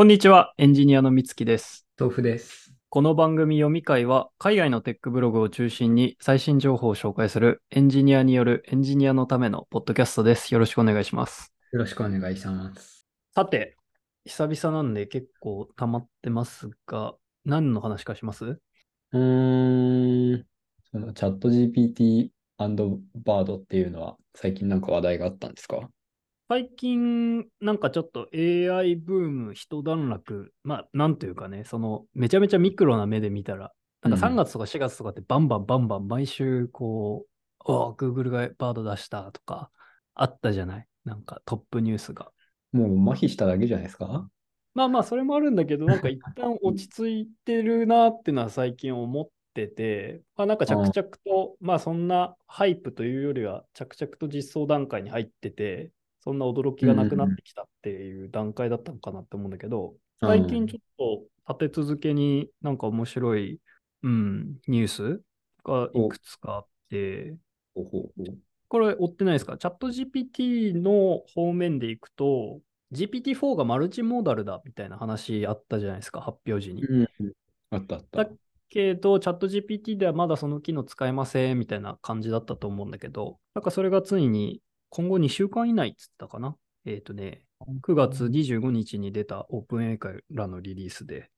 こんにちは、エンジニアのみつきです。豆腐です。この番組読み会は、海外のテックブログを中心に最新情報を紹介するエンジニアによるエンジニアのためのポッドキャストです。よろしくお願いします。よろしくお願いします。さて、久々なんで結構溜まってますが、何の話かします？うーん、そのチャット GPT& バードっていうのは最近なんか話題があったんですか？最近、なんかちょっと AI ブーム一段落、まあ、なんというかね、その、めちゃめちゃミクロな目で見たら、なんかうん。3月とか4月とかってバンバンバンバン毎週こう、ああ、Google がバード出したとか、あったじゃない？なんかトップニュースが。もう麻痺しただけじゃないですか？まあまあ、それもあるんだけど、なんか一旦落ち着いてるなっていうのは最近思ってて、まあなんか着々と、まあそんなハイプというよりは、着々と実装段階に入ってて、そんな驚きがなくなってきたっていう段階だったのかなって思うんだけど、最近ちょっと立て続けになんか面白い、うん、ニュースがいくつかあって、これ追ってないですか？チャット GPT の方面でいくと、GPT-4 がマルチモーダルだみたいな話あったじゃないですか、発表時に。うん、あったあった。だけど、チャット GPT ではまだその機能使えませんみたいな感じだったと思うんだけど、なんかそれがついに今後2週間以内っつったかな？えっ、とね、9月25日に出たオープン AI からのリリースで、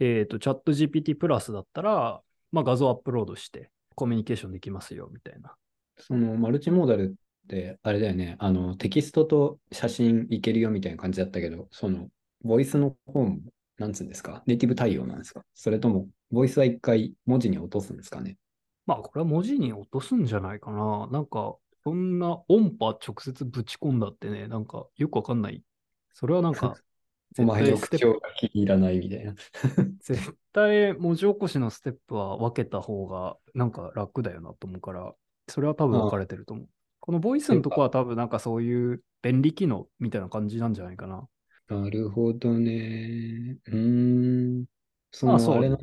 えっ、と、チャット GPT プラスだったら、まあ、画像アップロードしてコミュニケーションできますよみたいな。そのマルチモーダルってあれだよね、あのテキストと写真いけるよみたいな感じだったけど、そのボイスの方も、なんつうんですか、ネイティブ対応なんですか？それとも、ボイスは一回文字に落とすんですかね？まあ、これは文字に落とすんじゃないかな。なんか、そんな音波直接ぶち込んだってね、なんかよくわかんない。それはなんか、お前の口調が気に入らないみたいな。絶対文字起こしのステップは分けた方がなんか楽だよなと思うから、それは多分分かれてると思う。このボイスのとこは多分なんかそういう便利機能みたいな感じなんじゃないかな。なるほどね。うーん。その、まあそうあれの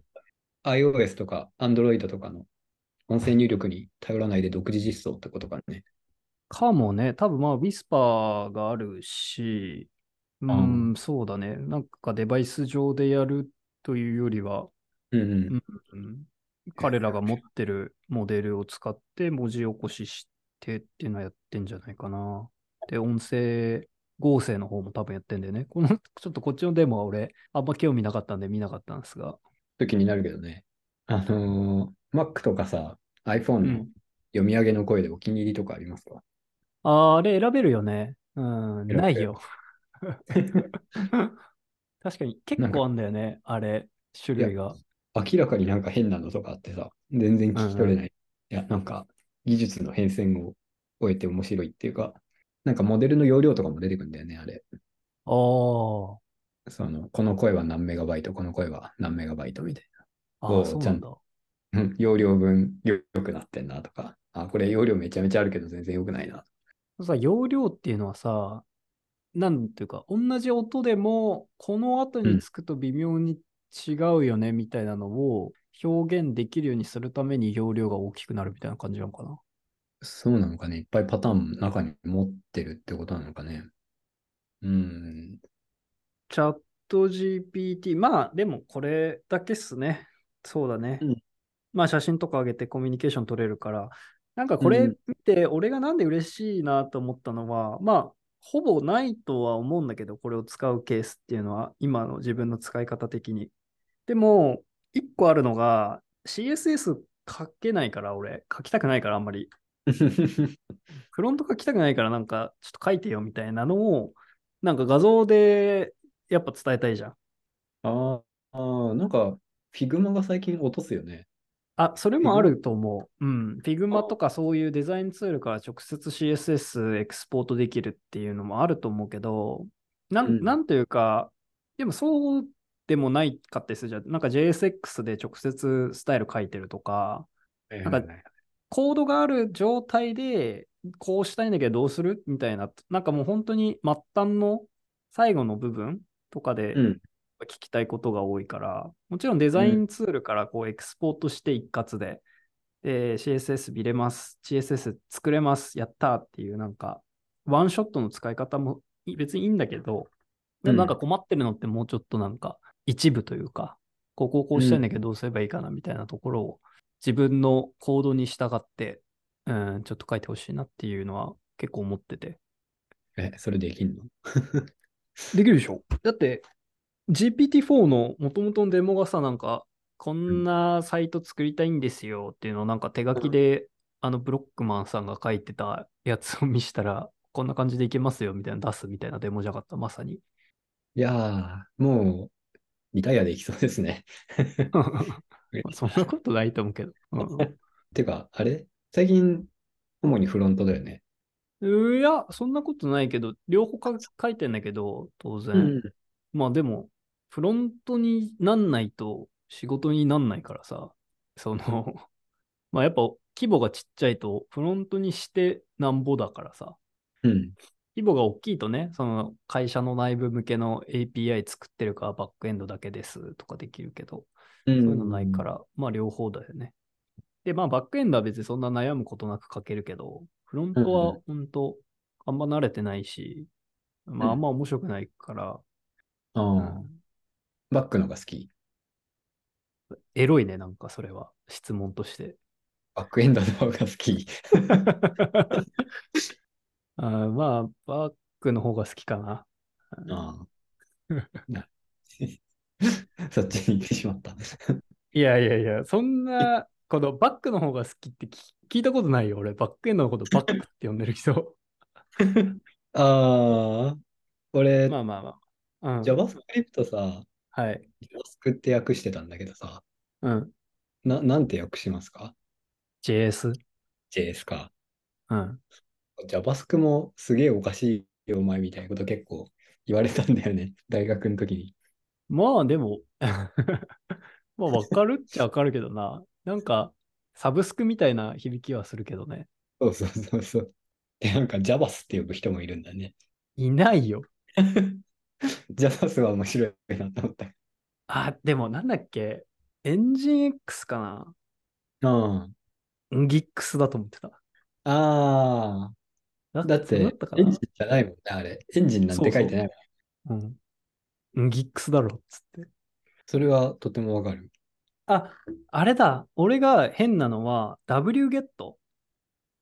iOS とか Android とかの音声入力に頼らないで独自実装ってことかね。かもね、多分まあ Whisper があるし、うーん、そうだね。なんかデバイス上でやるというよりは、うんうん。うん彼らが持ってるモデルを使って文字起こししてっていうのはやってんじゃないかな。で、音声合成の方も多分やってんだよね。この、ちょっとこっちのデモは俺、あんま興味なかったんで見なかったんですが。と気になるけどね。あのー Mac とかさ、iPhone のうん読み上げの声でお気に入りとかありますか、あーあれ選べるよね。うん、選べるないよ。確かに結構あんだよね、あれ、種類が。明らかになんか変なのとかあってさ、全然聞き取れない。いや、なんか技術の変遷を終えて面白いっていうか、なんかモデルの容量とかも出てくるんだよね、あれ。ああ、その、この声は何メガバイト、この声は何メガバイトみたいあこうあ、そうなんだ。容量分よ良くなってんなとか、あ、これ容量めちゃめちゃあるけど全然良くないな。さ、容量っていうのはさ、なんていうか、同じ音でも、この後につくと微妙に違うよね、みたいなのを表現できるようにするために容量が大きくなるみたいな感じなのかな。そうなのかね。いっぱいパターン中に持ってるってことなのかね。うん。チャット GPT、まあ、でもこれだけっすね。そうだね。うんまあ、写真とか上げてコミュニケーション取れるから、なんかこれうん見て、俺がなんで嬉しいなと思ったのは、まあ、ほぼないとは思うんだけど、これを使うケースっていうのは、今の自分の使い方的に。でも、一個あるのが、CSS 書けないから、俺、書きたくないから、あんまり。フロント書きたくないから、なんか、ちょっと書いてよみたいなのを、なんか画像でやっぱ伝えたいじゃん。ああ、なんか、Figma が最近落とすよね。あ、それもあると思う。うん。Figma とかそういうデザインツールから直接 CSS エクスポートできるっていうのもあると思うけど、なん,、うんなんというか、でもそうでもないかってするじゃん。なんか JSX で直接スタイル書いてるとか、なんかコードがある状態で、こうしたいんだけどどうする？みたいな、なんかもう本当に末端の最後の部分とかでうん。聞きたいことが多いから、もちろんデザインツールからこうエクスポートして一括で、で CSS 見れます、CSS 作れます、やったーっていうなんか、ワンショットの使い方もい別にいいんだけど、でもなんか困ってるのってもうちょっとなんか一部というか、ここをこうしたいんだけどどうすればいいかなみたいなところを自分の行動に従って、うん、ちょっと書いてほしいなっていうのは結構思ってて。え、それできんの？できるでしょ。だって GPT-4 の元々のデモがさ、なんかこんなサイト作りたいんですよっていうのをなんか手書きであのブロックマンさんが書いてたやつを見したらこんな感じでいけますよみたいなの出すみたいなデモじゃなかった、まさに。いやー、もう、リタイアできそうですね。そんなことないと思うけど。うんてか、あれ？最近、主にフロントだよね。いや、そんなことないけど、両方か書いてんだけど、当然。まあでも、フロントになんないと仕事になんないからさ、その、まあやっぱ規模がちっちゃいとフロントにしてなんぼだからさ、うん。規模が大きいとね、その会社の内部向けの API 作ってるからバックエンドだけですとかできるけど、そうそういうのないから、まあ両方だよね。で、まあバックエンドは別にそんな悩むことなく書けるけど、フロントは本当あんま慣れてないし、まああんま面白くないから、あうあ、んバックのが好き。エロいね、なんかそれは、質問として。バックエンドの方が好き。あーまあ、バックの方が好きかな。ああ。な そっちに行ってしまった。いやいやいや、そんな、このバックの方が好きって聞聞いたことないよ、俺。バックエンドのことバックって呼んでる人。ああ、俺、まあまあまあ。うん、JavaScript さ、はい。JavaScript って訳してたんだけどさ、うん。な、なんて訳しますか？JS。?JS か。うん。JavaScript もすげえおかしいよ、お前みたいなこと結構言われたんだよね。大学の時に。まあでも、まあわかるっちゃわかるけどな。なんか、サブスクみたいな響きはするけどね。そうそうそうそう。で、なんか JAVAS って呼ぶ人もいるんだね。いないよ。JAVAS は面白いなと思った。あ、でもなんだっけ？エンジン X かな？あギックスだと思ってた。あ。ああ。だって、ったかな？エンジンじゃないもんね、あれ。エンジンなんて書いてないもん。うん。ギックスだろ、つって。それはとてもわかる。あ、あれだ。俺が変なのは wget。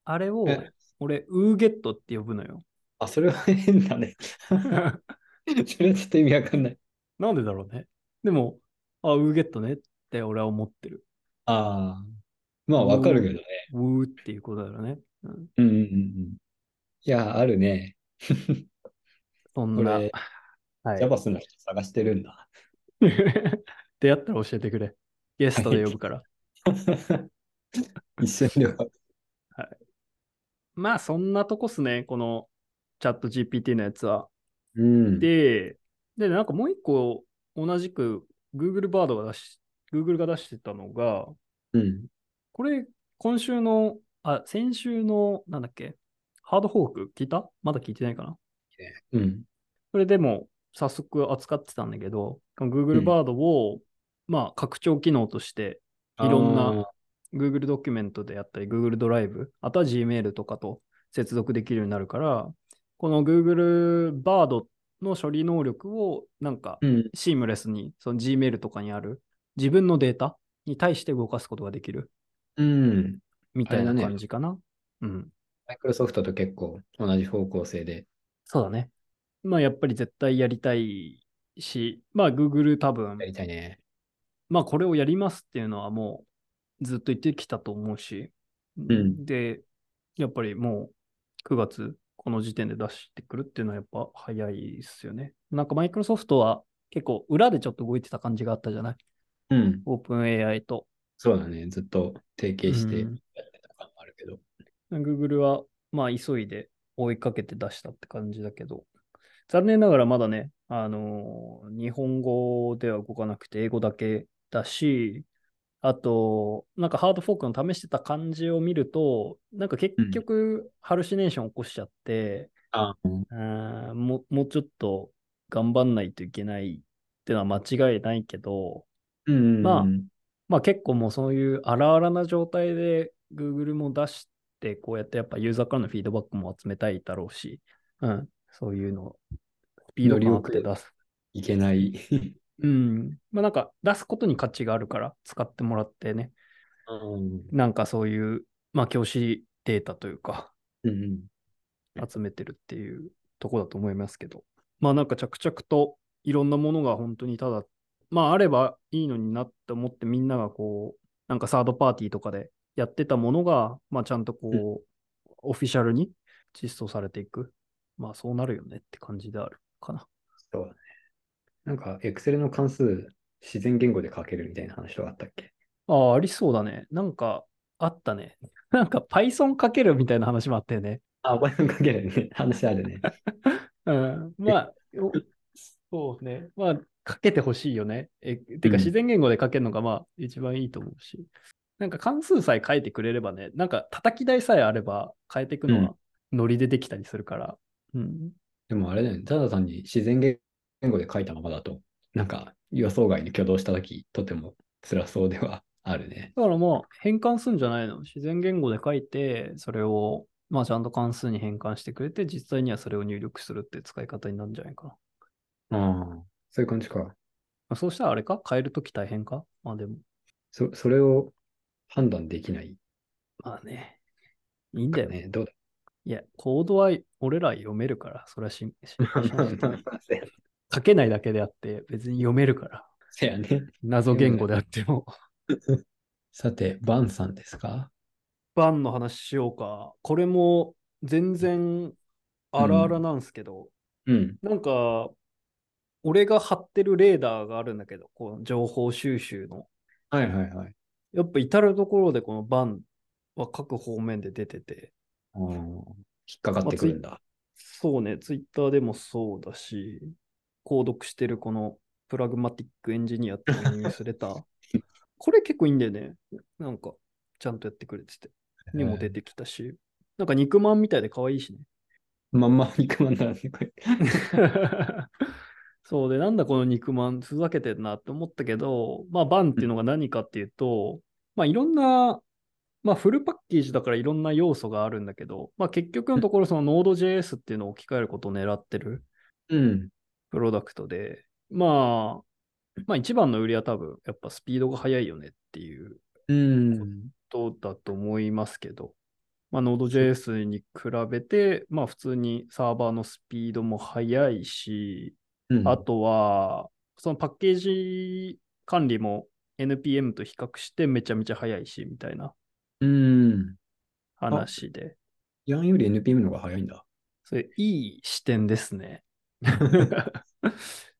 あれをえ？俺 wget って呼ぶのよ。あ、それは変だね。それはちょっと意味わかんない。なんでだろうね。でも、あ、wget ねって俺は思ってる。ああ。まあわかるけどね。ウーっていうことだよね。うん、うんうんうんうん。いや、あるね。そんな。俺、はい。JAVAS の人探してるんだ。出会ったら教えてくれ。ゲストで呼ぶから。一瞬では。まあ、そんなとこっすね。このチャット GPT のやつは。うん。で、で、なんかもう一個同じく Google バードが出し、Google が出してたのが、うん。これ今週の、あ、先週の、なんだっけ、ハードフォーク聞いた？まだ聞いてないかな？うん。それでも早速扱ってたんだけど、Google んバードを、まあ拡張機能としていろんなあ Google ドキュメントであったり、Google ドライブ、あとは Gmail とかと接続できるようになるから、この Google バードの処理能力をなんか。シームレスにその Gmail とかにある自分のデータに対して動かすことができるうん。みたいな感じかな。うん。マイクロソフトと結構同じ方向性で。そうだね。まあやっぱり絶対やりたいし、まあ Google 多分や、りたいね。まあこれをやりますっていうのはもうずっと言ってきたと思うし、んで、やっぱりもう9月この時点で出してくるっていうのはやっぱ早いですよね。なんかマイクロソフトは結構裏でちょっと動いてた感じがあったじゃない？うん。オープン AI と。そうだね。ずっと提携してうんやってた感もあるけど。Google はまあ急いで追いかけて出したって感じだけど、残念ながらまだね、あのー日本語では動かなくて英語だけだし、あと、なんかハードフォークの試してた感じを見ると、なんか結局、ハルシネーション起こしちゃって、ああーももうちょっと頑張んないといけないっていうのは間違いないけど、うん。まあまあ結構もうそういう荒々な状態で Google も出して、こうやってやっぱユーザーからのフィードバックも集めたいだろうし、うん、そういうのをスピード乗り感あっ遅れて出す。いけない。うん。まあなんか出すことに価値があるから使ってもらってね。うん。なんかそういう、まあ教師データというか、うん。集めてるっていうとこだと思いますけど。まあなんか着々といろんなものが本当にただ、まああればいいのになって思ってみんながこう、なんかサードパーティーとかでやってたものが、まあちゃんとこう、オフィシャルに実装されていく。まあそうなるよねって感じであるかな。そう。なんか、Excel の関数、自然言語で書けるみたいな話とかあったっけ？ああ、ありそうだね。なんかあったね。なんか Python かけるみたいな話もあったよね。あ、Python 書けるね。話あるね。うん、まあ、おそうね。まあ、かけてほしいよね。え、てうんか自然言語で書けるのがまあ一番いいと思うし。なんか関数さえ書いてくれればね、なんか叩き台さえあれば変えていくのはノリでできたりするから。うん。でもあれだよね。ただ単に自然言語で書いたままだと、なんか予想外に挙動したとき、とても辛そうでは あるね。だからまあ変換するんじゃないの？自然言語で書いて、それをまあちゃんと関数に変換してくれて、実際にはそれを入力するって使い方になるんじゃないかな。ああ、そういう感じか。まあ、そうしたらあれか？変えるとき大変か？まあでも。そそれを判断できないまあね。いいんだよ。ね。どうだ？いや、コードは俺ら読めるから、それはしんし信じてない せや書けないだけであって、別に読めるから。せやね。謎言語であっても。さて、バンさんですか？バンの話しようか。これも全然あらあらなんですけど、うん。なんか、俺が貼ってるレーダーがあるんだけど、この情報収集の。はいはいはい。やっぱ至るところでこのバンは各方面で出てて、引っかかってくるんだ。そうね、ツイッターでもそうだし、購読してるこのプラグマティックエンジニアっていうニュースレター。これ結構いいんだよね。なんか、ちゃんとやってくれてて。にも出てきたし、なんか肉まんみたいで可愛いしね。まんま肉まんだね、これ。そうで、なんだこの肉まん、ふざけてんなって思ったけど、まあ、バンっていうのが何かっていうと、まあ、いろんな、まあ、フルパッケージだからいろんな要素があるんだけど、まあ、結局のところ、その Node.js っていうのを置き換えることを狙ってるうん。プロダクトで、まあ、まあ、一番の売りは多分、やっぱスピードが速いよねっていううん。ことだと思いますけど、まあ、Node.js に比べて、まあ、普通にサーバーのスピードも速いし、うんあとは、そのパッケージ管理も NPM と比較してめちゃめちゃ速いし、みたいなうん。話で。ヤンより NPM の方が早いんだ。それ、いい視点ですね。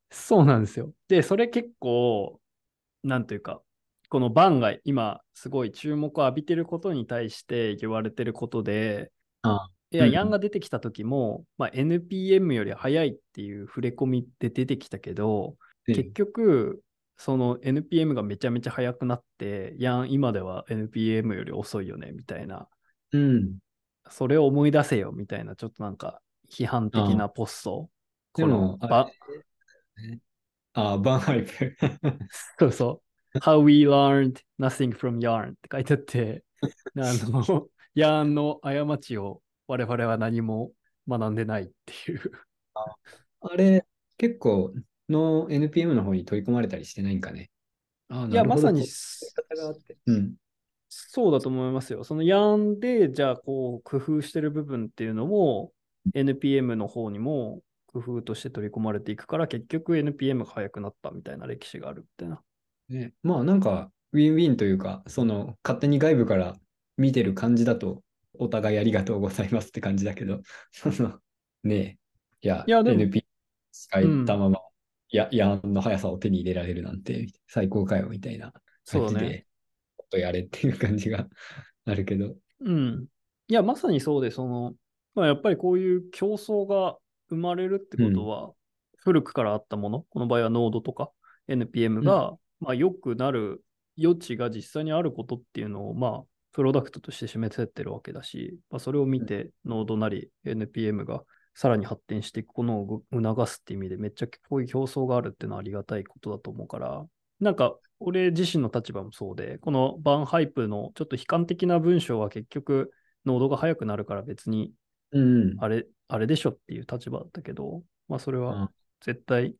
そうなんですよ。で、それ結構、なんというか、このバンが今すごい注目を浴びてることに対して言われてることで、あいや、うんヤンが出てきた時も、まあ、NPM より速いっていう触れ込みで出てきたけど、結局、その NPM がめちゃめちゃ速くなって、ヤン今では NPM より遅いよねみたいな、うん。それを思い出せよみたいな、ちょっとなんか批判的なポスト。このばあ、バンハイプ。そうそう。How we learned nothing from yarn って書いてあって、あの、ヤンの過ちを我々は何も学んでないっていう。あれ、結構の NPM の方に取り込まれたりしてないんかね。あいや、まさにこうん。そうだと思いますよ。そのヤンで、じゃあ、こう、工夫してる部分っていうのも、NPM の方にも工夫として取り込まれていくから、結局 NPM が速くなったみたいな歴史があるみたいな。ね、まあなんか、ウィンウィンというか、その、勝手に外部から見てる感じだと、お互いありがとうございますって感じだけど、その、ねえ、いや、いやでも NP 使えたまま、や、やんの速さを手に入れられるなんて、最高かよ、みたいな。感じで、もっとやれっていう感じが あるけど、うん。いや、まさにそうで、その、まあ、やっぱりこういう競争が生まれるってことは、古くからあったもの、この場合はノードとか NPM が、まあ、良くなる余地が実際にあることっていうのを、まあ、プロダクトとして示せてるわけだし、まあ、それを見て、ノードなり NPM がさらに発展していくこのを促すっていう意味で、めっちゃこういう競争があるっていうのはありがたいことだと思うから、なんか、俺自身の立場もそうで、このバンハイプのちょっと悲観的な文章は結局、ノードが速くなるから別に、うん。あれ、あれでしょっていう立場だったけど、まあそれはあ絶対、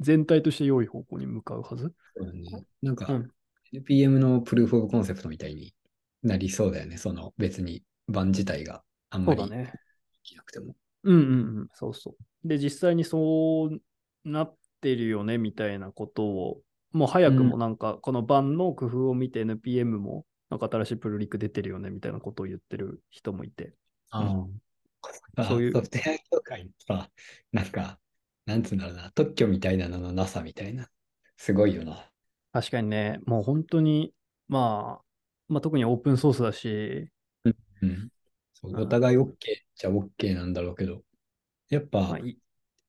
全体として良い方向に向かうはず？そうだね。なんか、うん NPM のプルーフオブコンセプトみたいになりそうだよね。その別に版自体があんまりで。きなくても。うんうんうん、そうそう。で、実際にそうなってるよねみたいなことを、もう早くもなんか、この版の工夫を見て NPM も、なんか新しいプルリク出てるよねみたいなことを言ってる人もいて。ああ。そういうソフトウェア協会のさ、なんか、なんつうんだろうな、特許みたいなののなさみたいな。すごいよな。確かにね、もう本当に、まあ、まあ特にオープンソースだし、うん。そううんお互い OK じゃ OK なんだろうけど、やっぱまあ、、い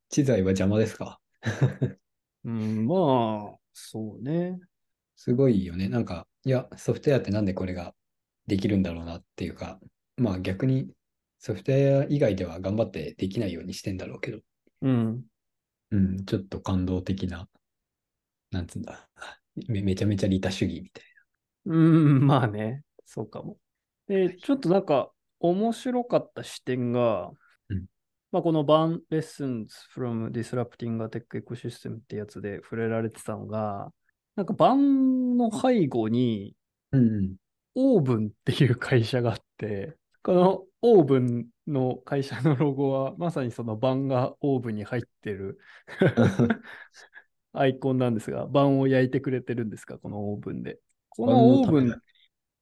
知財は邪魔ですか？うん、まあ、そうね。すごいよね。なんか、いや、ソフトウェアってなんでこれができるんだろうなっていうか、まあ逆にソフトウェア以外では頑張ってできないようにしてんだろうけど、うん。うん、ちょっと感動的な、なんつうんだ、めめちゃめちゃ利他主義みたいうん、まあね、そうかも。で、ちょっとなんか面白かった視点が、うんまあこの Ban Lessons from Disrupting a Tech Ecosystem ってやつで触れられてたのが、なんか Ban の背後にうん。オーブンっていう会社があって、このオーブンの会社のロゴはまさにそのバンがオーブンに入ってる アイコンなんですが、バンを焼いてくれてるんですか、このオーブンで。このオーブン、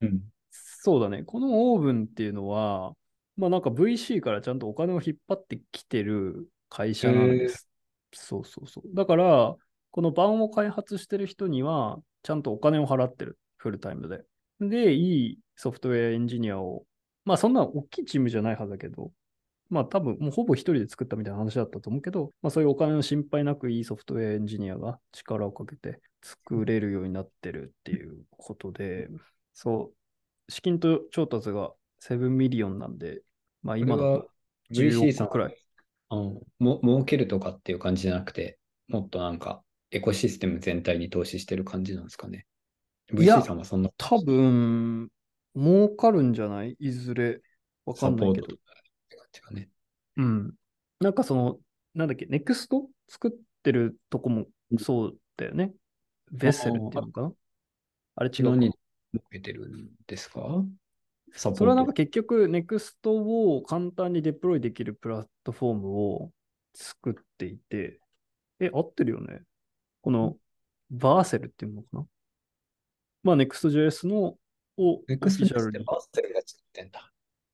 うん。そうだね、このオーブンっていうのは、まあなんか VC からちゃんとお金を引っ張ってきてる会社なんです。そうそうそう。だから、このバンを開発してる人には、ちゃんとお金を払ってる、フルタイムで。で、いいソフトウェアエンジニアを、まあそんな大きいチームじゃないはずだけど、まあ多分もうほぼ一人で作ったみたいな話だったと思うけど、まあそういうお金の心配なくいいソフトウェアエンジニアが力をかけて作れるようになってるっていうことで、そう、資金調達が7 million なんで、まあ今だと VC 10さん億くらい。あのも儲けるとかっていう感じじゃなくて、もっとなんかエコシステム全体に投資してる感じなんですかね。VC さんはそんな多分、儲かるんじゃない？いずれ？わかんないけど。うん。なんかその、なんだっけ、 Next？作ってるとこもそうだよね。ベッセルっていうのかな？あれ違うか。何儲けてるんですか？それはなんか結局、 Next を簡単にデプロイできるプラットフォームを作っていて、え、合ってるよね。この、 Vercel っていうのかな？まあ、Next.js のをネクストィシャルにって Vercel が作ってんだ。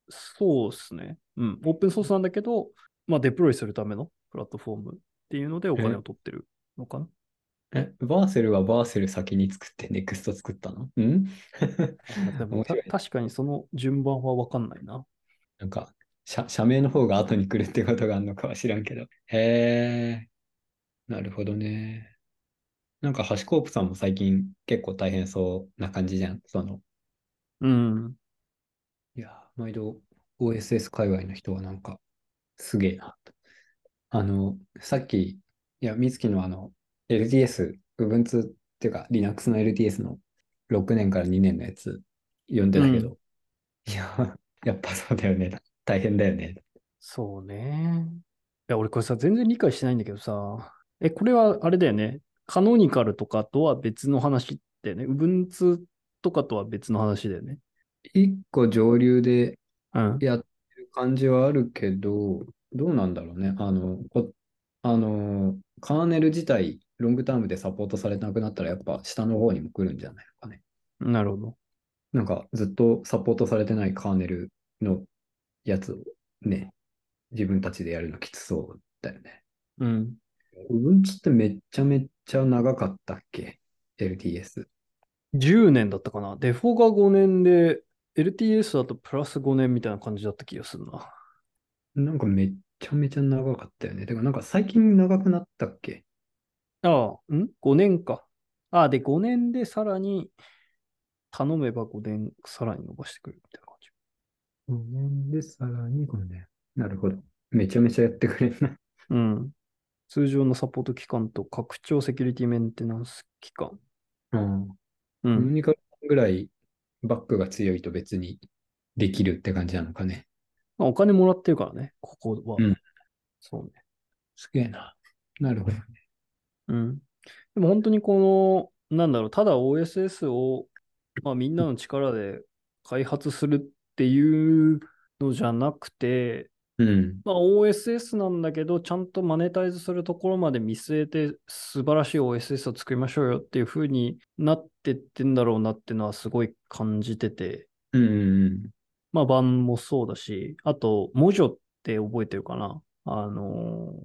そうですね。うん。オープンソースなんだけど、まあ、デプロイするためのプラットフォームっていうのでお金を取ってるのかな？え、バーセルはバーセル先に作ってネクスト作ったの？ん？でも確かにその順番はわかんないな。なんか、社社名の方が後に来るってことがあるのかは知らんけど。へえ、なるほどね。なんか、ハシコープさんも最近結構大変そうな感じじゃん。その、うん。いや、毎度 OSS 界隈の人はなんか、すげえなと。あの、さっき、いや、みつきのあの、LTS、Ubuntu っていうか、Linux の LTS の6年から2年のやつ読んでたけど、いや、やっぱそうだよね。大変だよね。そうね。いや、俺これさ、全然理解してないんだけどさ、え、これはあれだよね。カノニカルとかとは別の話だよね。Ubuntu とかとは別の話だよね。一個上流でうん。やってる感じはあるけど、どうなんだろうね。あの、こあの、カーネル自体、ロングタームでサポートされなくなったら、やっぱ下の方にも来るんじゃないのかね。なるほど。なんか、ずっとサポートされてないカーネルのやつをね、自分たちでやるのきつそうだよね。うん。Ubuntu ってめっちゃめっちゃ長かったっけ ?LTS。10年だったかな。デフォが5年で、LTS だとプラス5年みたいな感じだった気がするな。なんかめっちゃめちゃ長かったよね。てか、なんか最近長くなったっけ？ああ、ん ?5 年か。ああ、で、5年でさらに、頼めば5年さらに伸ばしてくるみたいな感じ。5年でさらに5年。なるほど。めちゃめちゃやってくれるな。うん。通常のサポート期間と拡張セキュリティメンテナンス期間。うん。うん。ニカぐらいバックが強いと別にできるって感じなのかね。まあ、お金もらってるからね、ここは。うんそうね。すげえな。なるほど。うん。でも本当にこの、なんだろう、ただ OSS を、まあ、みんなの力で開発するっていうのじゃなくて、うん。まあ、OSS なんだけど、ちゃんとマネタイズするところまで見据えて、素晴らしい OSS を作りましょうよっていう風になってってんだろうなっていうのはすごい感じてて、うんうんまあ、版もそうだし、あと、モジョって覚えてるかな？あのー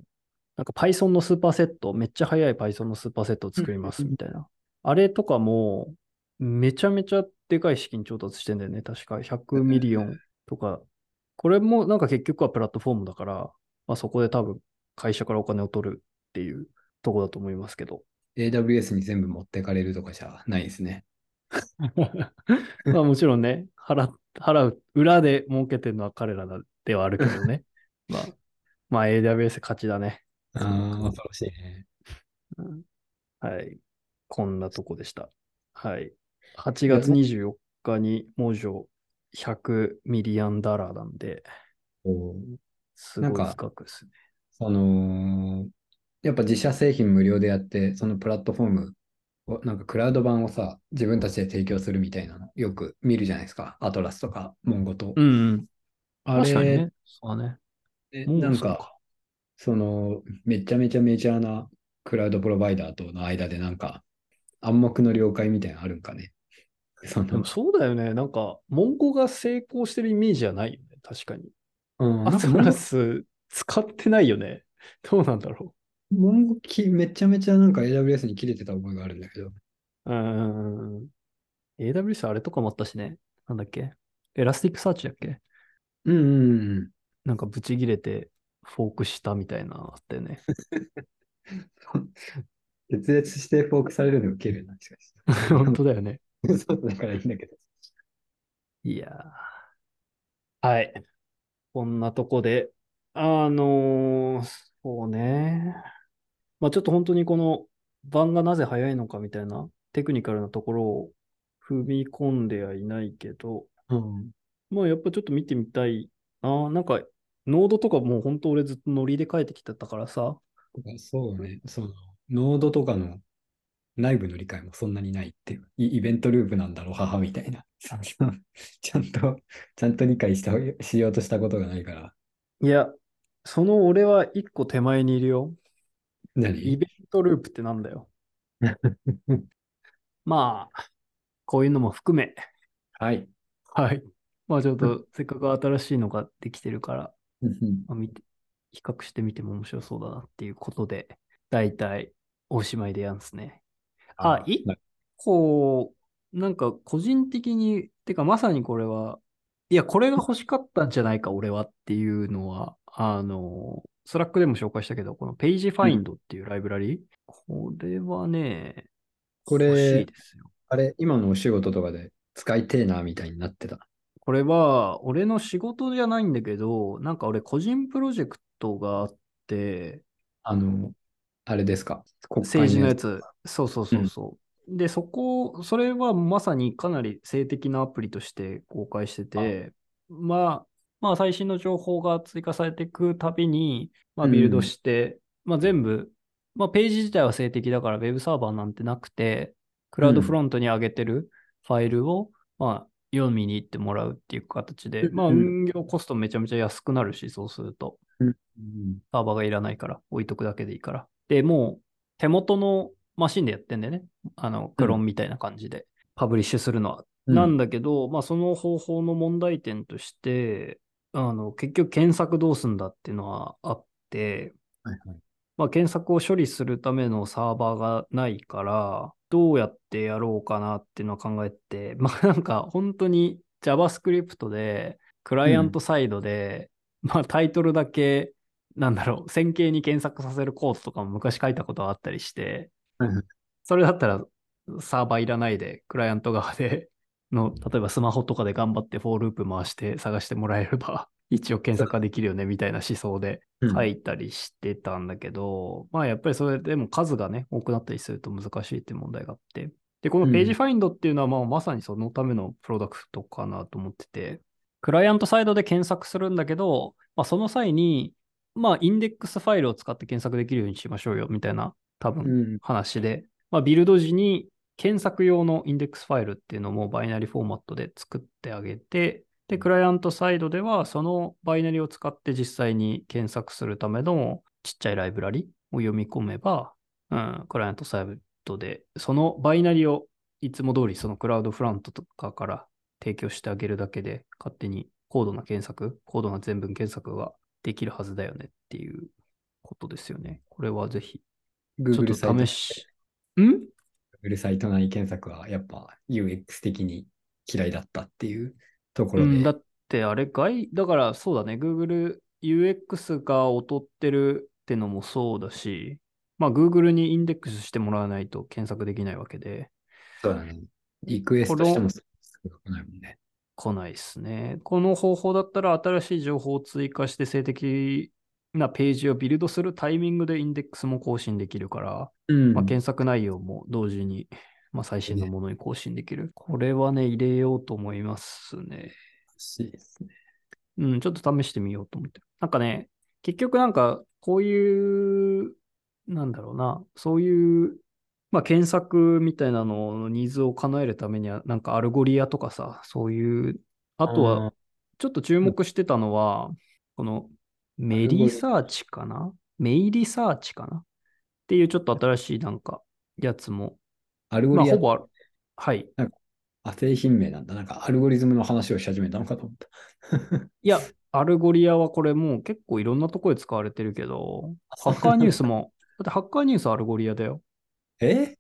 なんか Python のスーパーセット、めっちゃ速い Python のスーパーセットを作りますみたいな。あれとかも、めちゃめちゃでかい資金調達してんだよね。確か100 million とか。これもなんか結局はプラットフォームだから、まあ、そこで多分会社からお金を取るっていうとこだと思いますけど。AWS に全部持ってかれるとかじゃないですね。まあもちろんね、払払う、裏で儲けてるのは彼らではあるけどね。まあ、まあ AWS 勝ちだね。ああ、恐ろしいね。うんはい。こんなとこでした。はい。8月24日に文字100ミリアンダラーなんで、すごいなんか深くですね。その、やっぱ自社製品無料でやって、そのプラットフォームを、なんかクラウド版をさ、自分たちで提供するみたいなの、よく見るじゃないですか。アトラスとか、モンゴと。うん、うん。あれね。そうだね。なんかそうか、その、めちゃめちゃメジャーなクラウドプロバイダーとの間で、なんか、暗黙の了解みたいなのあるんかね。そのでも、そうだよね。なんか、モンゴが成功してるイメージはないよね。確かに。うん、アトラス使ってないよね。どうなんだろモンゴきめちゃめちゃなんか AWS に切れてた覚えがあるんだけど。う。ん。AWS あれとかもあったしね。なんだっけ？ Elasticsearch だっけ？うんうんうん。なんかブチ切れてフォークしたみたいなのあったよね。決裂してフォークされるの受けるな、しかし。本当だよね。そうだからいいんだけど。いやー。はい。こんなとこで、あのーそうね。まあちょっと本当にこの Bun がなぜ早いのかみたいなテクニカルなところを踏み込んではいないけど、うん。まあやっぱちょっと見てみたいな。なんか、ノードとかもう本当俺ずっとノリで書いてきてたからさ。そうね。その、ノードとかの内部の理解もそんなにないっていう。イイベントループなんだろう、母みたいな。ちゃんと、ちゃんと理解したしようとしたことがないから。いや、その俺は一個手前にいるよ。イ何ベントループってなんだよ。まあ、こういうのも含め、はい。はい。まあちょっとせっかく新しいのができてるから、まあ、見て、比較してみても面白そうだなっていうことで、だいたいおしまいでやんすね。あ、一個、なんか個人的に、てかまさにこれは、いや、これが欲しかったんじゃないか、俺はっていうのは、あの、 Slack でも紹介したけど、この Pagefind っていうライブラリ、これはね、これ欲しいですよ。あれ、今のお仕事とかで使いてえな、みたいになってた。これは、俺の仕事じゃないんだけど、なんか俺個人プロジェクトがあって、あの、あれですか？政治のやつ。つ、そうそうそうそう。で、そこ、それはまさにかなり性的なアプリとして公開してて、まあ、まあ最新の情報が追加されていくたびに、まあビルドして、まあ全部、まあページ自体は性的だからウェブサーバーなんてなくて、クラウドフロントに上げてるファイルを、まあ読みに行ってもらうっていう形で、うんまあ運用コストめちゃめちゃ安くなるし、そうすると。うんサーバーがいらないから、置いとくだけでいいから。で、もう手元のマシンでやってんだよね。あの、クローンみたいな感じで、パブリッシュするのは。うん。なんだけど、まあその方法の問題点として、あの、結局検索どうすんだっていうのはあって、はいはい。まあ検索を処理するためのサーバーがないから、どうやってやろうかなっていうのを考えて、まあなんか本当に JavaScript で、クライアントサイドで、まあタイトルだけ、なんだろう、線形に検索させるコードとかも昔書いたことがあったりしてはいはい、それだったらサーバーいらないで、クライアント側で の、例えばスマホとかで頑張ってフォーループ回して探してもらえれば、一応検索ができるよね、みたいな思想でうん。書いたりしてたんだけど、まあやっぱりそれでも数がね、多くなったりすると難しいっていう問題があって。で、この Pagefind っていうのはまあまさにそのためのプロダクトかなと思ってて、クライアントサイドで検索するんだけど、まあ、その際に、まあ、インデックスファイルを使って検索できるようにしましょうよ、みたいな、多分、うん。話で、まあ、ビルド時に検索用のインデックスファイルっていうのもバイナリフォーマットで作ってあげて、で、クライアントサイドではそのバイナリを使って実際に検索するためのちっちゃいライブラリを読み込めば、うん、クライアントサイドでそのバイナリをいつも通りそのクラウドフロントとかから提供してあげるだけで勝手に高度な検索、高度な全文検索ができるはずだよねっていうことですよね。これはぜひ Google サイトと試し。ん？Google サイト内検索はやっぱ UX 的に嫌いだったっていうところで。うん、だってあれ外、だからそうだね、Google UX が劣ってるってのもそうだし、まあ Google にインデックスしてもらわないと検索できないわけで、そうだね。リクエストしてもすぐ来ないもんね。来ないですね。この方法だったら新しい情報を追加して性的なページをビルドするタイミングでインデックスも更新できるから、うん。まあ、検索内容も同時に、まあ、最新のものに更新できる。これはね、入れようと思いますね。欲しいですね。うん、ちょっと試してみようと思って。なんかね、結局なんか、こういう、なんだろうな、そういう、まあ、検索みたいなののニーズを叶えるためには、なんか Algolia とかさ、そういう、あとは、ちょっと注目してたのは、このメリサーチかな？ Meilisearch かな？っていうちょっと新しいなんかやつも、まあ、アルゴリアほぼある、はい。あ、製品名なんだ。なんかアルゴリズムの話をし始めたのかと思った。いや、 Algolia はこれもう結構いろんなところで使われてるけど、 Hacker News も、だって Hacker News Algolia だよ。え？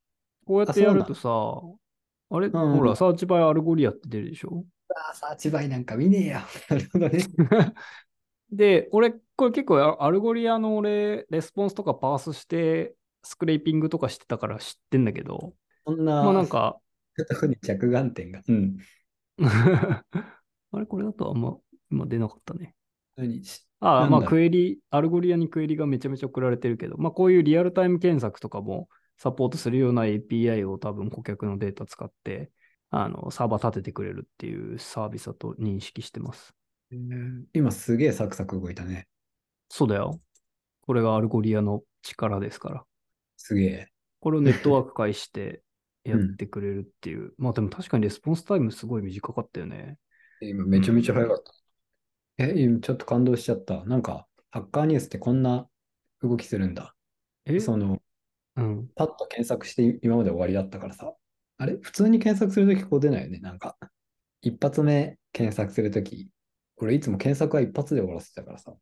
こうやってやるとさ、あれ、んほら、 Search by Algolia って出るでしょ？あ Search by なんか見ねえや。なるほどね。で、俺、これ結構ア Algolia の俺、レスポンスとかパースして、スクレーピングとかしてたから知ってんだけど、そんな、まあなんか、とこに着眼点が。うん。あれ、これだとあんま今出なかったね。ああ、まあクエリ、 Algolia にクエリがめちゃめちゃ送られてるけど、まあこういうリアルタイム検索とかもサポートするような API を多分顧客のデータ使って、あの、サーバー立ててくれるっていうサービスだと認識してます。今すげえサクサク動いたね。そうだよ。これが Algolia の力ですから。すげえ。これをネットワーク介して やってくれるっていう。まあでも確かにレスポンスタイムすごい短かったよね。今めちゃめちゃ早かった。え、今ちょっと感動しちゃった。なんか、 Hacker News ってこんな動きするんだ。え？その、うん。パッと検索して今まで終わりだったからさ。あれ？普通に検索するときこう出ないよね。なんか、一発目検索するとき、俺いつも検索は一発で終わらせてたからさ。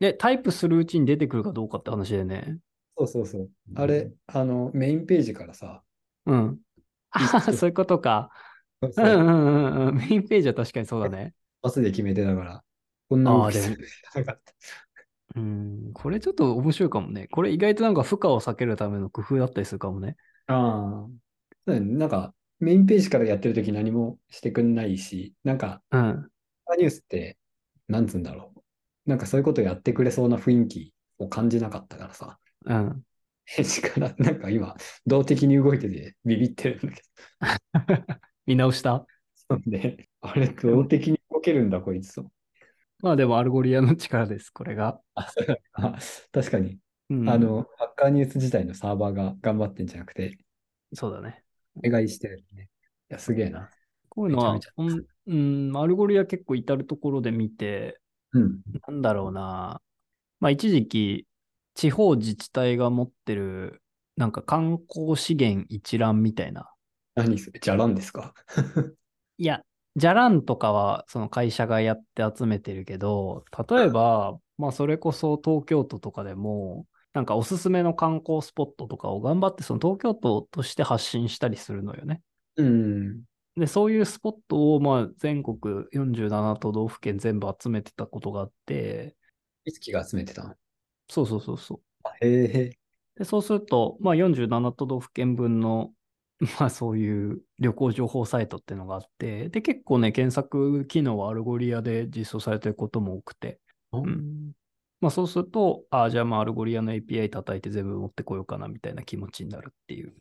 で、タイプするうちに出てくるかどうかって話だよね。そうそうそう。あれ、あの、メインページからさ、うん。ああ、そういうことか。そううんうんうんうん。メインページは確かにそうだね。一発で決めてたから、こんな動きなかった。うん。これちょっと面白いかもね。これ意外となんか負荷を避けるための工夫だったりするかもね。ああ。そうだねなんか、メインページからやってるとき何もしてくんないし、なんか、うん。ニュースって、なんつうんだろう。なんかそういうことやってくれそうな雰囲気を感じなかったからさ。うん。ページから、なんか今、動的に動いててビビってるんだけ 見直した？ど。なんで、あれ、動的に動けるんだ、こいつと。まあでも Algolia の力です、これが。確かに、うん、あ、の、 Hacker News 自体のサーバーが頑張ってんじゃなくて、そうだね。お願いしてるね。いや、すげえな。こういうのはうん、 Algolia 結構至るところで見て、うん。なんだろうな。まあ一時期、地方自治体が持ってる、なんか観光資源一覧みたいな。何それ、じゃらんですか？いや、じゃらんとかはその会社がやって集めてるけど、例えば、まあそれこそ東京都とかでも、なんかおすすめの観光スポットとかを頑張ってその東京都として発信したりするのよね。うん。で、そういうスポットをまあ全国47都道府県全部集めてたことがあって、いつきが集めてたのそうそうそうそう。あへえ。で、そうすると、まあ47都道府県分の、まあそういう旅行情報サイトっていうのがあって、で、結構ね、検索機能は Algolia で実装されてることも多くて、うん。まあそうすると、ああ、じゃあまあアルゴリアの API 叩いて全部持ってこようかなみたいな気持ちになるっていう。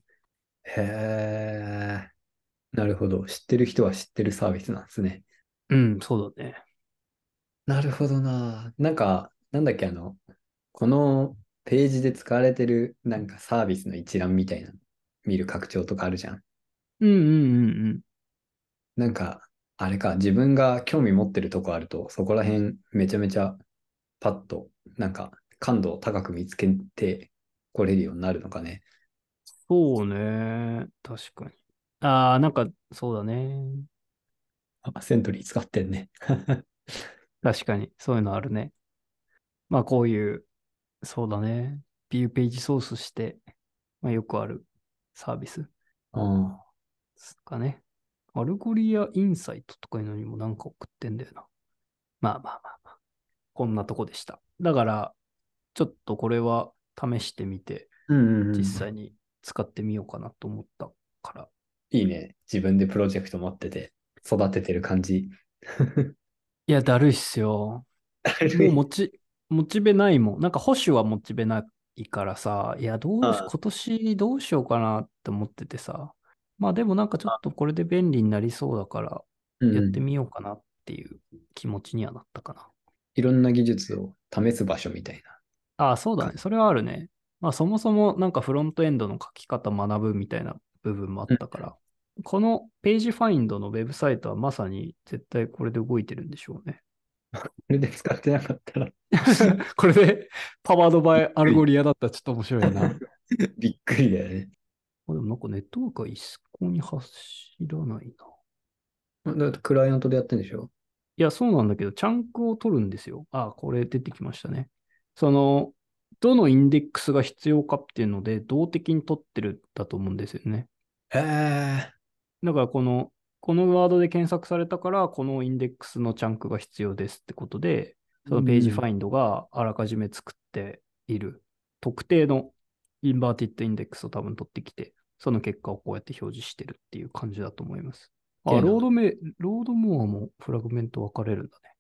へえ。なるほど。知ってる人は知ってるサービスなんですね。うん、そうだね。なるほどな。なんか、なんだっけ、あの、このページで使われてるなんかサービスの一覧みたいな見る拡張とかあるじゃん。うんうんうんうん。なんか、あれか、自分が興味持ってるとこあると、そこら辺めちゃめちゃパッと、なんか感度を高く見つけてこれるようになるのかね。そうね。確かに。ああ、なんか、そうだね。あ、 Sentry 使ってんね。確かに、そういうのあるね。まあ、こういう、そうだね。 view page source して、まあ、よくあるサービスうん。ですかね。 Algolia Insights とかいうのにもなんか送ってんだよな。まあまあまあまあ。こんなとこでした。だから、ちょっとこれは試してみて、うんうんうん実際に使ってみようかなと思ったから。いいね。自分でプロジェクト持ってて、育ててる感じ。いや、だるいっすよ。もうモチ、モチベないもん。なんか保守はモチベないからさ、いや、どうし、今年どうしようかなって思っててさ。まあでもなんかちょっとこれで便利になりそうだから、うんやってみようかなっていう気持ちにはなったかな。いろんな技術を試す場所みたいな。ああ、そうだね。それはあるね。まあそもそもなんかフロントエンドの書き方学ぶみたいな部分もあったから、この Pagefind のウェブサイトはまさに絶対これで動いてるんでしょうね。これで使ってなかったら これで powered by Algolia だったらちょっと面白いな。びっくりだよね。あでもなんかネットワークは一向に走らないな。だってクライアントでやってんでしょ？いや、そうなんだけど、チャンクを取るんですよ。あ、これ出てきましたね。その、どのインデックスが必要かっていうので、動的に取ってるんだと思うんですよね。へえ。だからこの、このワードで検索されたから、このインデックスのチャンクが必要ですってことで、そのページファインドがあらかじめ作っている特定の inverted index を多分取ってきて、その結果をこうやって表示してるっていう感じだと思います。あ、 load m-、load more もフラグメント分かれるんだね。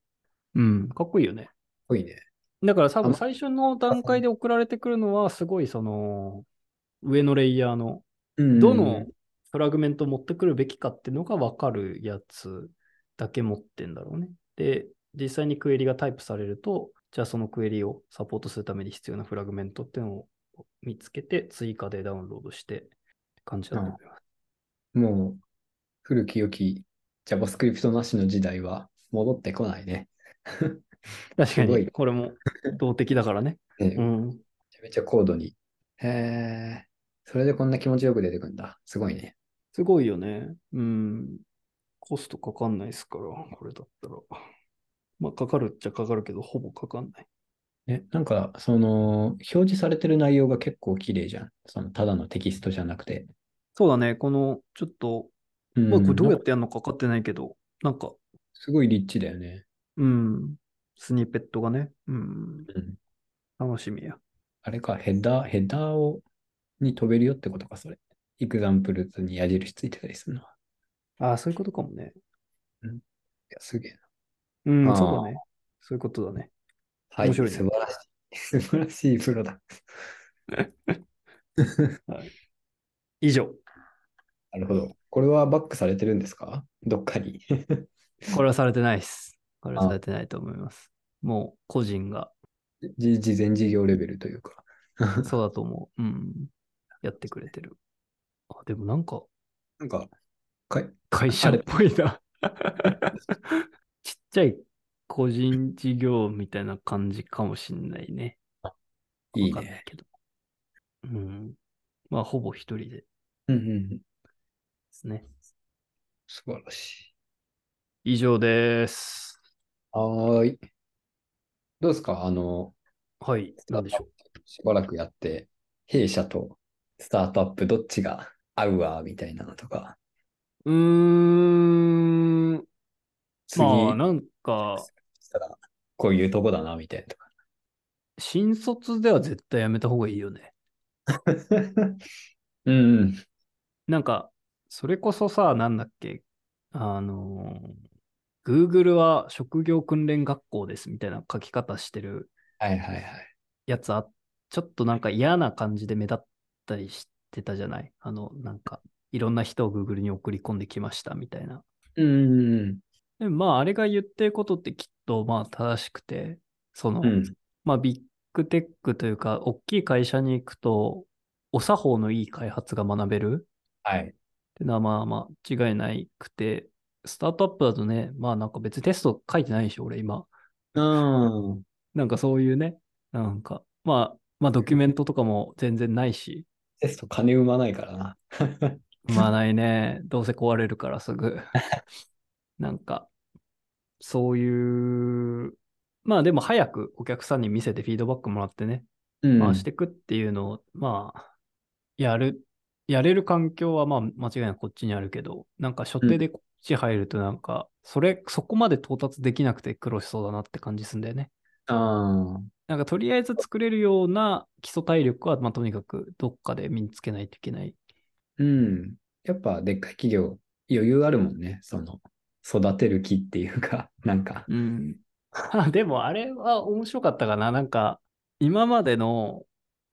うん、かっこいいよね。ぽいね。だから多分最初の段階で送られてくるのは、すごいその、上のレイヤーのうんどのフラグメントを持ってくるべきかっていうのが分かるやつだけ持ってんだろうね。で、実際にクエリがタイプされると、じゃあそのクエリをサポートするために必要なフラグメントっていうのを見つけて、追加でダウンロードしてって感じだと思います。もう、古き良き JavaScript なしの時代は戻ってこないね。確かに、これも動的だからね。ねうん。めちゃめちゃ高度に。へえ。それでこんな気持ちよく出てくるんだ。すごいね。すごいよね。うん。コストかかんないですから、これだったら。まあ、かかるっちゃかかるけど、ほぼかかんない。え、なんか、その、表示されてる内容が結構綺麗じゃん。その、ただのテキストじゃなくて。そうだね。この、ちょっと、うんまあ、これどうやってやるのか分かってないけど、なんか、すごいリッチだよね。うん、スニペットがね、うん、うん。楽しみや。あれか、ヘッダー、ヘッダーを、に飛べるよってことか、それ。 examples に矢印ついてたりするのは。ああ、そういうことかもね。いや、すげえな。うん、そうだね。そういうことだね。はい、面白いね素晴らしい。素晴らしいプロダク 以上。ト。なるほど。これは back されてるんですか？どっかに。これはされてないです。これはされてないと思います。もう、個人が、じ事前事業レベルというか。そうだと思う。うん。やってくれてる。あ、でもなんか、なんか、かい会社っぽいな。ちっちゃい個人事業みたいな感じかもしんないね。いいね。けど。うん。まあ、ほぼ一人ででうんうんうん。すね。素晴らし以上です。い。はーい。どうですか？あの、はい。なんでしょう？しばらくやって、弊社とスタートアップどっちが合うわ、みたいなのとか。うーん。次、まあ、なんか、したら、こういうとこだな、みたいなとか。新卒では絶対やめた方がいいよね。うんうん。なんか、それこそさ、なんだっけ、あの、Google は職業訓練学校ですみたいな書き方してる。やつあ、ちょっとなんか嫌な感じで目立ったりしてたじゃない？あの、なんか、いろんな人を Google に送り込んできましたみたいな。うんうんでもまあ、あれが言ってることってきっとまあ正しくて、その、うん。うん。まあ、ビッググテックというか、大きい会社に行くと、お作法のいい開発が学べるはい。っていうのはまあまあ違いないくて、スタートアップだとね、まあなんか別にテスト書いてないでしょ、俺今。うん。なんかそういうね、なんか、まあ、まあドキュメントとかも全然ないし、テスト金生まないからな。まあないね、どうせ壊れるからすぐ。なんか、そういう、まあでも早くお客さんに見せてフィードバックもらってね、うん回していくっていうのを、まあ、やる、やれる環境はまあ間違いなくこっちにあるけど、なんか初手でち入るとなんか、それ、そこまで到達できなくて苦労しそうだなって感じすんだよね。ああ。なんかとりあえず作れるような基礎体力は、まあとにかくどっかで身につけないといけない。うん。やっぱでっかい企業余裕あるもんね。その、育てる気っていうか、なんか。うん。でもあれは面白かったかな。なんか、今までの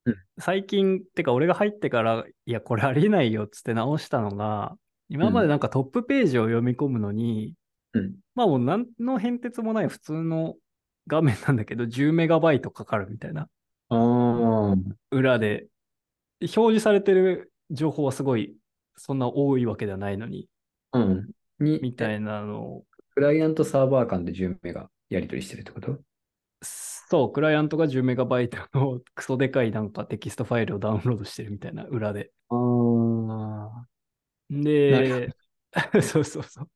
うん、最近、ってか俺が入ってから、いや、これありえないよっつって直したのが、今までなんかトップページを読み込むのに、うん。まあもう何の変哲もない普通の画面なんだけど、10メガバイトかかるみたいな。裏で、表示されてる情報はすごい、そんな多いわけではないのに、うん。に、みたいなのをクライアントサーバー間で10メガやり取りしてるってこと？そう、クライアントが10メガバイトのクソでかいなんかテキストファイルをダウンロードしてるみたいな裏で。ああ。なで、そうそうそう。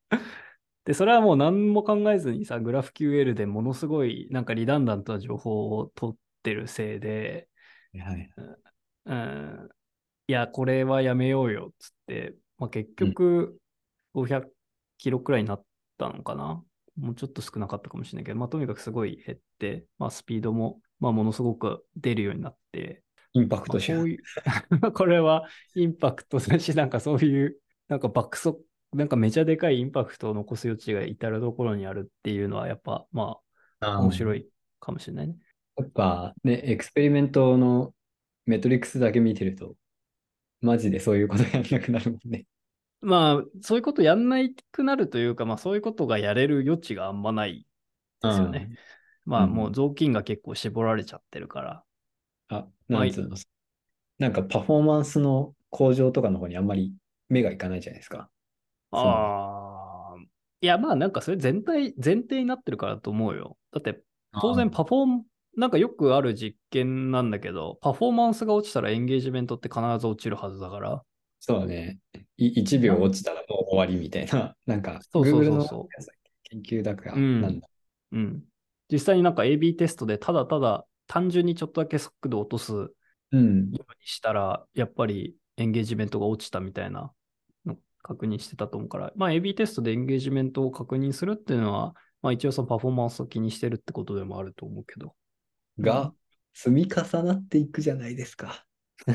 で、それはもう何も考えずにさ、グラフ QL でものすごいなんか redundant な情報を取ってるせいで、はい。うん、いや、これはやめようよっつって、まあ、結局500キロくらいになったのかな？もうちょっと少なかったかもしれないけど、まあ、とにかくすごい減って、まあ、スピードも、まあ、ものすごく出るようになって、インパクまあ、トじゃ。こうんいう、これはインパクトだし、なんかそういう、なんか爆速、なんかめちゃでかいインパクトを残す余地が至るところにあるっていうのは、やっぱ、まあ、面白い。いかもしれないね。やっぱね、エクスペリメントのメトリックスだけ見てると、マジでそういうことやんなくなるもんね。まあ、そういうことやんないくなるというか、まあ、そういうことがやれる余地があんまないですよね。まあ、うんもう雑巾が結構絞られちゃってるから。あ、なんつうの？なんかパフォーマンスの向上とかの方にあんまり目がいかないじゃないですか。ああ。いや、まあ、なんかそれ全体、前提になってるからだと思うよ。だって、当然パフォーム、なんかよくある実験なんだけど、パフォーマンスが落ちたらエンゲージメントって必ず落ちるはずだから。そうね。い1秒落ちたらもう終わりみたいな。なんか、そうそうそうそ研究だから、うんなんだ。う。うん。実際になんか AB テストでただただ単純にちょっとだけ速度を落とすようにしたら、やっぱりエンゲージメントが落ちたみたいなの確認してたと思うから、まあ AB テストでエンゲージメントを確認するっていうのは、まあ一応そのパフォーマンスを気にしてるってことでもあると思うけど。が、積み重なっていくじゃないですか。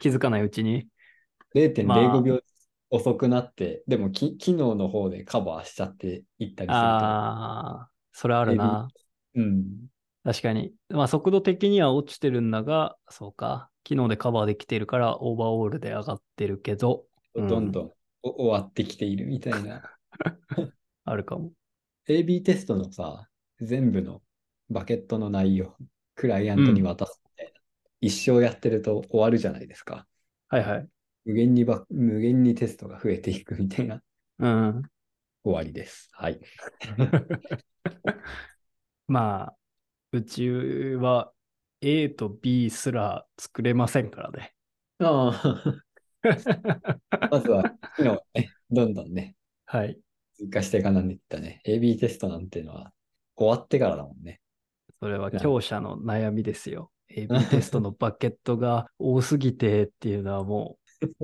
気づかないうちに。0.05秒遅くなって、でもき機能の方でカバーしちゃっていったりすると。ああ、それあるな。うん。確かに。まあ速度的には落ちてるんだが、そうか。機能でカバーできてるからオーバーオールで上がってるけど、うんどんどんお終わってきているみたいな。あるかも。AB テストのさ、全部のバケットの内容、クライアントに渡すみたいな。一生やってると終わるじゃないですか。はいはい。無限にば無限にテストが増えていくみたいなうん。終わりです。はい。まあ、うちは A と B すら作れませんからね。ああ。まずは、ね、どんどんね、はい。追加していかなんでいったね。AB テストなんていうのは終わってからだもんね。それは強者の悩みですよ。AB テストのバケットが多すぎてっていうのはもう、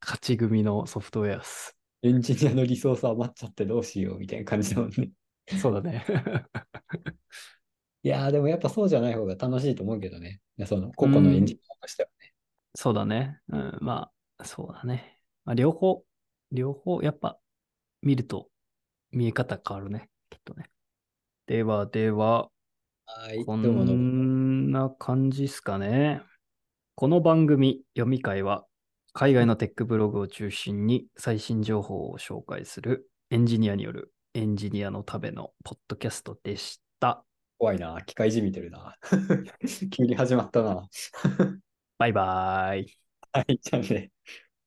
勝ち組のソフトウェアっす。エンジニアのリソース余っちゃってどうしようみたいな感じだもんね。そうだね。いやーでもやっぱそうじゃない方が楽しいと思うけどね。いやその個々のエンジニアとしてはね。そうだね。うん、まあ、そうだね。まあ、両方、両方、やっぱ、見ると見え方変わるね。きっとね。では、では、はい。こ。んな感じっすかね。この番組、読み会は、海外のテックブログを中心に最新情報を紹介するエンジニアによるエンジニアのためのポッドキャストでした。怖いな。機械じみてるな。急に始まったな。バイバーイ。はい、じゃあね。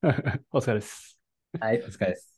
お疲れです。はい、お疲れです。